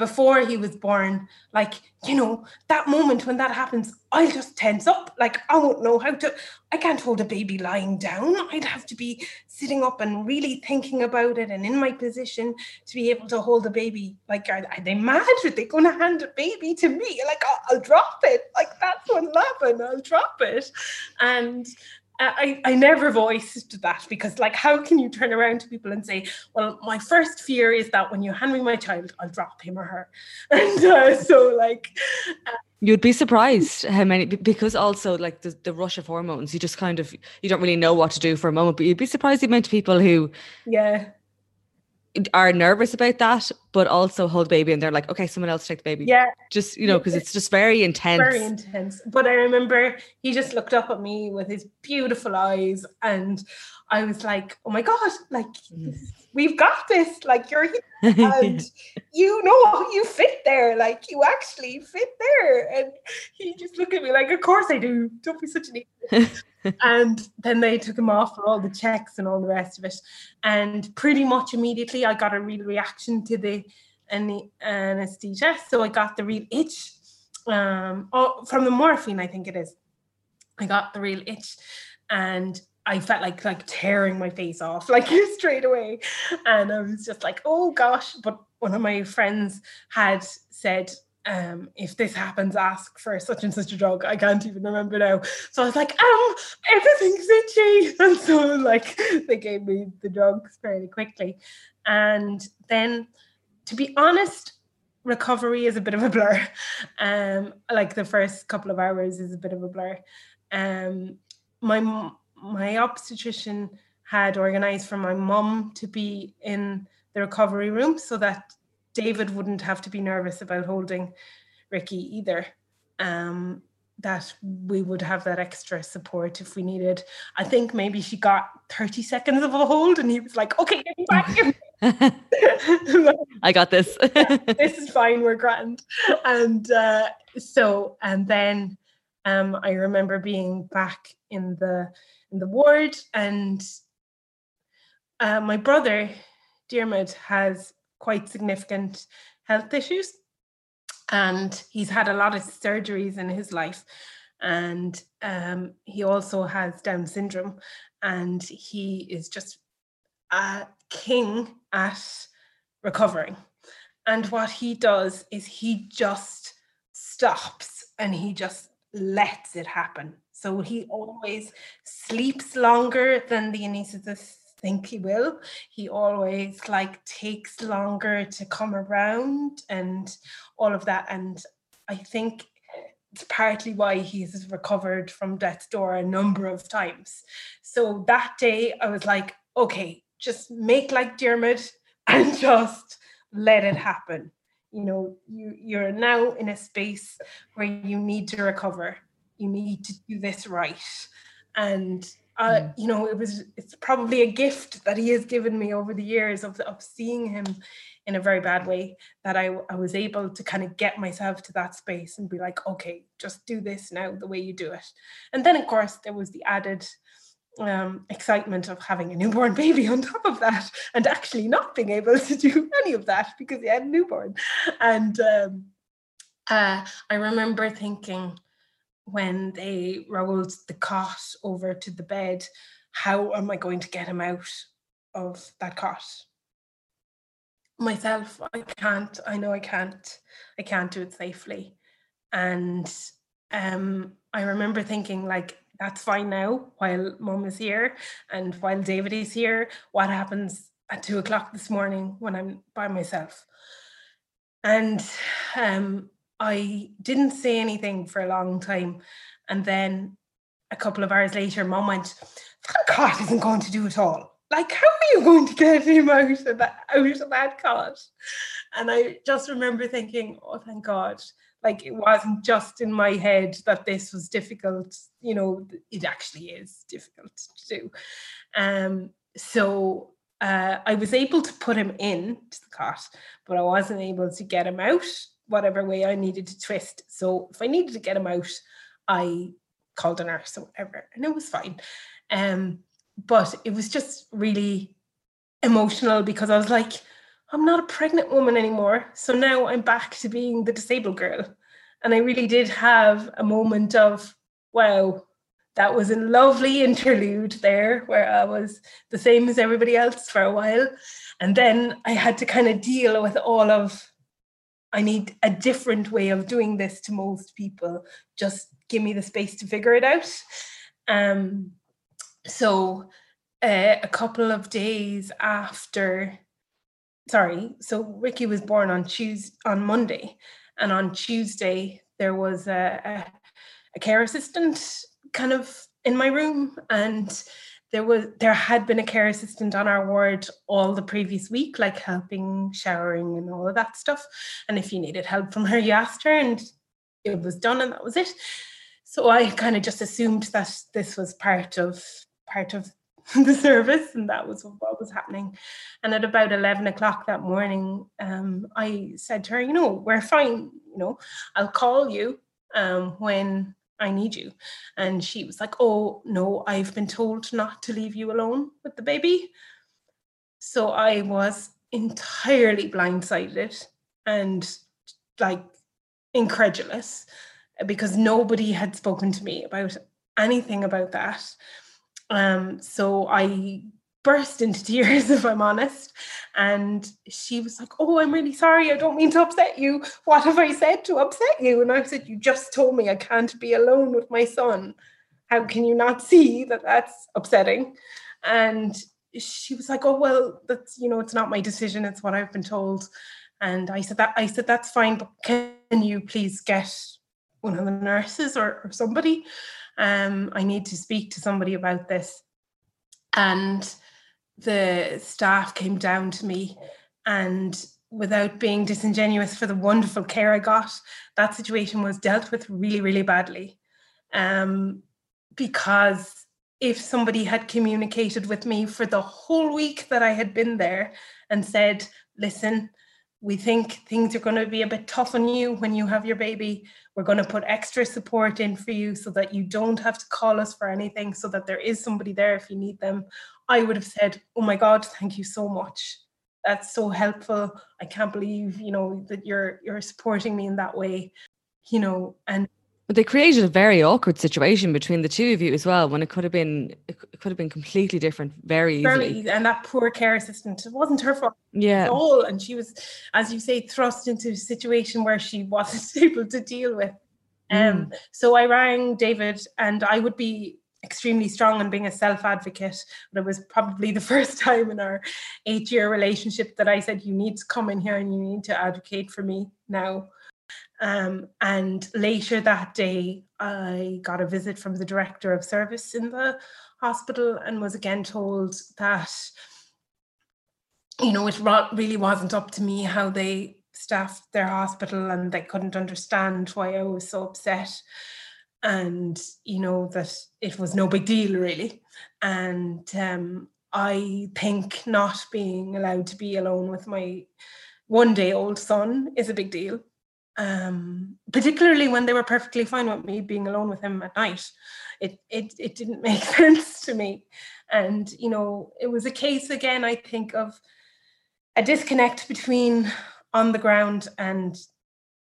before he was born, like, you know, that moment when that happens, I'll just tense up. Like, I won't know how to, I can't hold a baby lying down. I'd have to be sitting up and really thinking about it and in my position to be able to hold a baby. Like, are, are they mad? Are they going to hand a baby to me? Like, I'll, I'll drop it. Like, that's what'll happen. I'll drop it. And, I, I never voiced that because like how can you turn around to people and say well my first fear is that when you hand me my child I'll drop him or her. And uh, so like uh, you'd be surprised how many because also like the, the rush of hormones you just kind of you don't really know what to do for a moment but you'd be surprised the amount of people who yeah are nervous about that, but also hold baby and they're like, okay, someone else take the baby. Yeah. Just, you know, because it's just very intense. Very intense. But I remember he just looked up at me with his beautiful eyes and I was like, oh my God, like mm. We've got this. Like you're here and you know you fit there. Like you actually fit there. And he just looked at me like, of course I do. Don't be such an idiot. and then they took him off for all the checks and all the rest of it. And pretty much immediately I got a real reaction to the anesthesia. So I got the real itch. Um, oh, from the morphine, I think it is. I got the real itch. And I felt like like tearing my face off like straight away, and I was just like, oh gosh. But one of my friends had said, um, if this happens, ask for such and such a drug. I can't even remember now. So I was like, um, everything's itchy, and so like they gave me the drugs fairly quickly, and then, to be honest, recovery is a bit of a blur. Um, like the first couple of hours is a bit of a blur. Um, my my obstetrician had organized for my mum to be in the recovery room so that David wouldn't have to be nervous about holding Ricky either. Um, that we would have that extra support if we needed. I think maybe she got 30 seconds of a hold and he was like, okay, get me back. I got this. this is fine, we're grand. And uh, so, and then um, I remember being back in the in the ward. And uh, my brother, Dermot, has quite significant health issues. And he's had a lot of surgeries in his life. And um, he also has Down syndrome. And he is just a king at recovering. And what he does is he just stops and he just lets it happen. So he always sleeps longer than the anesthetists think he will. He always like takes longer to come around and all of that. And I think it's partly why he's recovered from death's door a number of times. So that day I was like, okay, just make like Dermot and just let it happen. You know, you you're now in a space where you need to recover you need to do this right. And uh, mm. you know it was it's probably a gift that he has given me over the years of, of seeing him in a very bad way that I, I was able to kind of get myself to that space and be like okay just do this now the way you do it. And then of course there was the added um, excitement of having a newborn baby on top of that and actually not being able to do any of that because he had a newborn. And um, uh, I remember thinking when they rolled the cot over to the bed, how am I going to get him out of that cot? Myself, I can't. I know I can't. I can't do it safely. And um, I remember thinking, like, that's fine now while mom is here and while David is here. What happens at two o'clock this morning when I'm by myself? And um, I didn't say anything for a long time. And then a couple of hours later, mom went, That cot isn't going to do it all. Like, how are you going to get him out of that out of that cot? And I just remember thinking, oh thank God. like it wasn't just in my head that this was difficult you know it actually is difficult to do um so uh, I was able to put him in to the cot, but I wasn't able to get him out whatever way I needed to twist. So if I needed to get him out, I called a nurse or whatever, and it was fine. Um, but it was just really emotional because I was like, I'm not a pregnant woman anymore. So now I'm back to being the disabled girl. And I really did have a moment of, wow, that was a lovely interlude there where I was the same as everybody else for a while. And then I had to kind of deal with all of, I need a different way of doing this to most people. Just give me the space to figure it out. Um, so uh, a couple of days after, sorry, so Ricky was born on Tuesday, on Monday. And on Tuesday, there was a, a, a care assistant kind of in my room and there was there had been a care assistant on our ward all the previous week like helping showering and all of that stuff. And if you needed help from her you asked her and it was done and that was it. So i kind of just assumed that this was part of part of the service and that was what was happening. And at about 11 o'clock that morning um, i said to her you know we're fine you know i'll call you um, when I need you. And she was like, Oh, no, I've been told not to leave you alone with the baby. So I was entirely blindsided and like incredulous because nobody had spoken to me about anything about that. Um, so I burst into tears, if I'm honest. And she was like, Oh, I'm really sorry. I don't mean to upset you. What have I said to upset you? And I said, You just told me I can't be alone with my son. How can you not see that that's upsetting? And she was like, Oh, well, that's, you know, it's not my decision. It's what I've been told. And I said that I said that's fine, but can you please get one of the nurses or, or somebody? Um, I need to speak to somebody about this. And the staff came down to me and without being disingenuous for the wonderful care I got, that situation was dealt with really, really badly. Um, because if somebody had communicated with me for the whole week that I had been there and said, listen, we think things are going to be a bit tough on you when you have your baby. We're going to put extra support in for you so that you don't have to call us for anything, so that there is somebody there if you need them. I would have said, "Oh my God, thank you so much. That's so helpful. I can't believe you know that you're you're supporting me in that way." You know, and but they created a very awkward situation between the two of you as well, when it could have been it could have been completely different very easily. And that poor care assistant, it wasn't her fault yeah. at all, and she was, as you say, thrust into a situation where she wasn't able to deal with. Um, mm. so I rang David, and I would be extremely strong in being a self advocate. But it was probably the first time in our eight year relationship that I said, You need to come in here and you need to advocate for me now. Um, and later that day, I got a visit from the director of service in the hospital and was again told that, you know, it really wasn't up to me how they staffed their hospital and they couldn't understand why I was so upset and you know that it was no big deal really. And um, i think not being allowed to be alone with my one day old son is a big deal um, particularly when they were perfectly fine with me being alone with him at night. It, it it didn't make sense to me. And you know it was a case again i think of a disconnect between on the ground and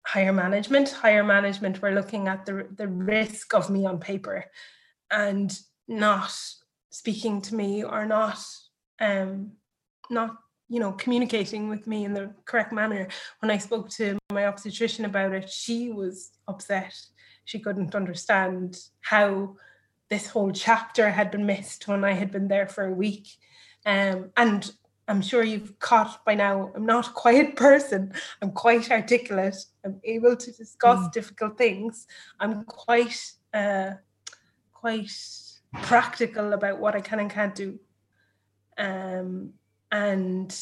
higher management. Higher management were looking at the, the risk of me on paper and not speaking to me or not um not you know communicating with me in the correct manner. When i spoke to my obstetrician about it she was upset. She couldn't understand how this whole chapter had been missed when i had been there for a week. Um, and I'm sure you've caught by now, I'm not a quiet person. I'm quite articulate. I'm able to discuss mm. difficult things. I'm quite uh, quite practical about what I can and can't do. Um, and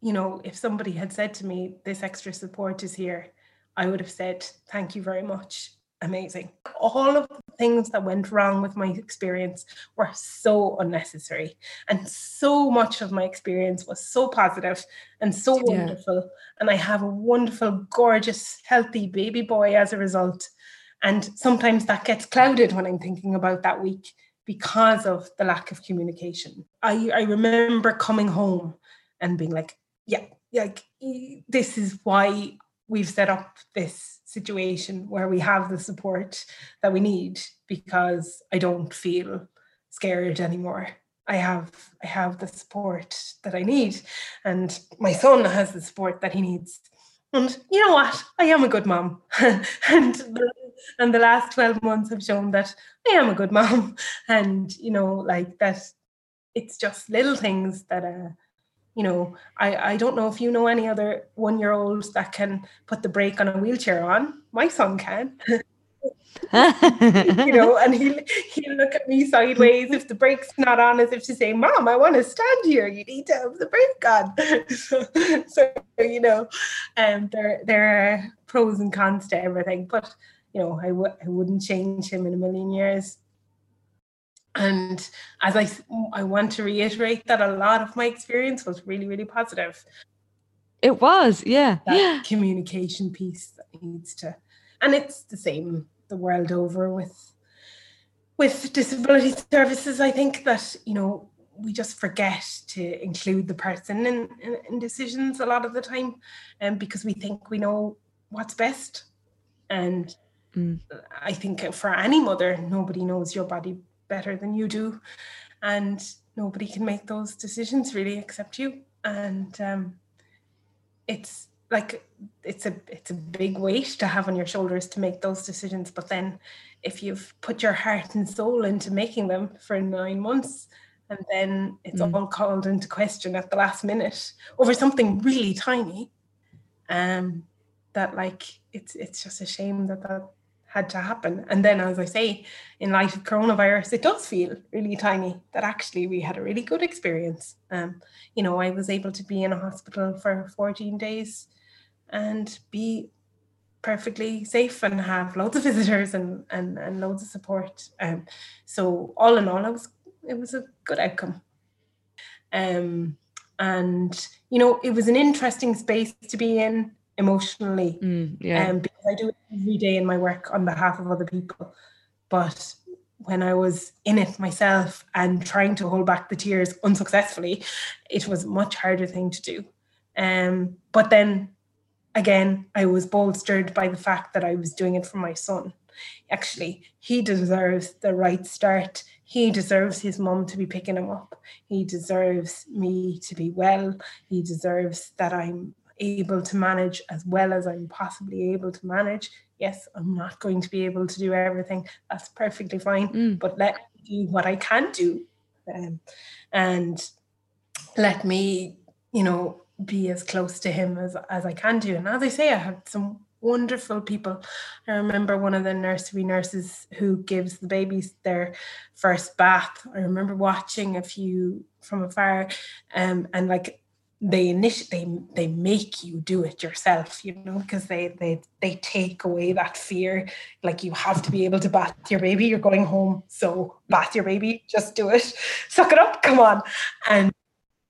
you know, if somebody had said to me, "This extra support is here," I would have said, Thank you very much. Amazing. All of the things that went wrong with my experience were so unnecessary. And so much of my experience was so positive and so wonderful. Yeah. And I have a wonderful, gorgeous, healthy baby boy as a result. And sometimes that gets clouded when I'm thinking about that week because of the lack of communication. I, I remember coming home and being like, yeah, like this is why we've set up this situation where we have the support that we need because I don't feel scared anymore. I have I have the support that I need and my son has the support that he needs. And you know what? I am a good mom. and the, and the last 12 months have shown that I am a good mom and you know like that it's just little things that uh you know, I, I don't know if you know any other one year olds that can put the brake on a wheelchair on. My son can. you know, and he'll he'll look at me sideways if the brake's not on, as if to say, "Mom, I want to stand here. You need to have the brake on." so, so you know, um, there there are pros and cons to everything, but you know, I w- I wouldn't change him in a million years. And as I, I want to reiterate that a lot of my experience was really, really positive. It was, yeah. That yeah. communication piece that needs to, and it's the same the world over with with disability services. I think that you know we just forget to include the person in, in, in decisions a lot of the time, and um, because we think we know what's best, and mm. I think for any mother, nobody knows your body better than you do. And nobody can make those decisions really except you. And um, it's like it's a it's a big weight to have on your shoulders to make those decisions. But then if you've put your heart and soul into making them for nine months and then it's mm. all called into question at the last minute over something really tiny um that like it's it's just a shame that that had to happen. And then, as I say, in light of coronavirus, it does feel really tiny that actually we had a really good experience. Um, you know, I was able to be in a hospital for 14 days and be perfectly safe and have loads of visitors and and, and loads of support. Um, so all in all, it was it was a good outcome. Um, and you know, it was an interesting space to be in emotionally. Mm, yeah. Um, because I do it every day in my work on behalf of other people. But when I was in it myself and trying to hold back the tears unsuccessfully, it was a much harder thing to do. Um, but then again, I was bolstered by the fact that I was doing it for my son. Actually, he deserves the right start. He deserves his mum to be picking him up. He deserves me to be well. He deserves that I'm able to manage as well as I'm possibly able to manage. Yes, I'm not going to be able to do everything. That's perfectly fine. Mm. But let me do what I can do. Um, and let me, you know, be as close to him as, as I can do. And as I say, I have some wonderful people. I remember one of the nursery nurses who gives the babies their first bath. I remember watching a few from afar um, and like they initially they, they make you do it yourself you know because they they they take away that fear. Like you have to be able to bath your baby. You're going home so bath your baby. Just do it. Suck it up. Come on. And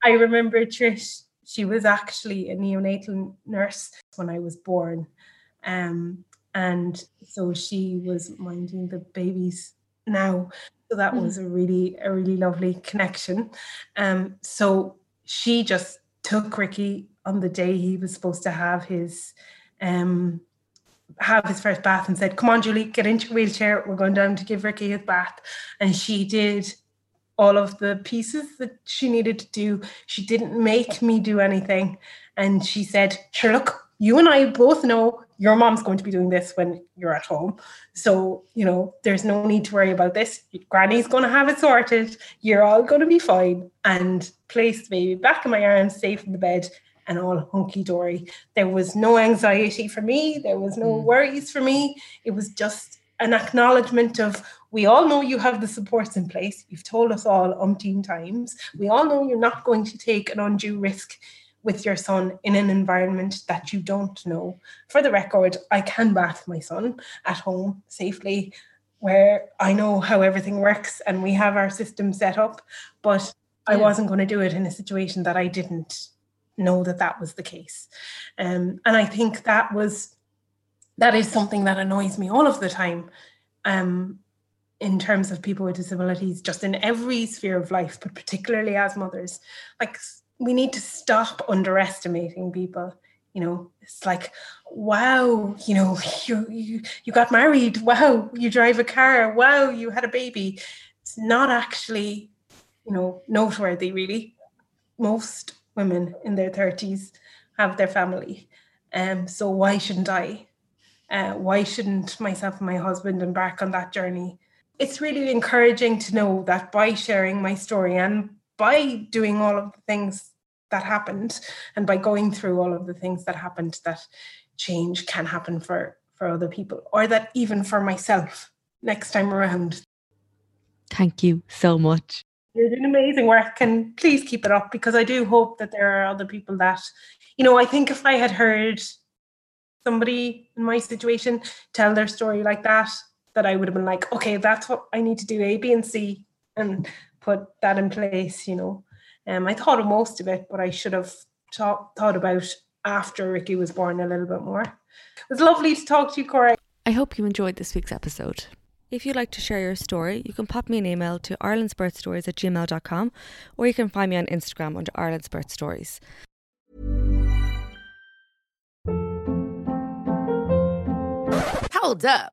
i remember trish she was actually a neonatal nurse when i was born. Um and so she was minding the babies now. So that mm. was a really a really lovely connection. Um so she just took Ricky on the day he was supposed to have his um have his first bath and said, Come on, Julie, get into your wheelchair. We're going down to give Ricky his bath. And she did all of the pieces that she needed to do. She didn't make me do anything. And she said, Sure, look, you and I both know your mom's going to be doing this when you're at home. So, you know, there's no need to worry about this. Granny's going to have it sorted. You're all going to be fine. And placed the baby back in my arms, safe in the bed, and all hunky dory. There was no anxiety for me. There was no mm. worries for me. It was just an acknowledgement of we all know you have the supports in place. You've told us all umpteen times. We all know you're not going to take an undue risk with your son in an environment that you don't know. For the record, I can bath my son at home safely where I know how everything works and we have our system set up, but I wasn't going to do it in a situation that I didn't know that that was the case. Um, and I think that was that is something that annoys me all of the time. Um, in terms of people with disabilities, just in every sphere of life, but particularly as mothers, like we need to stop underestimating people. You know it's like wow you know you you you got married. Wow you drive a car. Wow you had a baby. It's not actually you know noteworthy really. Most women in their 30s have their family. Um so why shouldn't i? Uh, why shouldn't myself and my husband embark on that journey? It's really encouraging to know that by sharing my story and by doing all of the things that happened. And by going through all of the things that happened that change can happen for for other people or that even for myself next time around. Thank you so much. You're doing amazing work and please keep it up because i do hope that there are other people that you know i think if i had heard somebody in my situation tell their story like that that i would have been like okay that's what i need to do a b and c and put that in place you know um, I thought of most of it, but I should have thought, thought about after Ricky was born a little bit more. It was lovely to talk to you, Cora. I hope you enjoyed this week's episode. If you'd like to share your story, you can pop me an email to irelandsbirthstories at gmail.com or you can find me on Instagram under Ireland's Birth Stories. Hold up.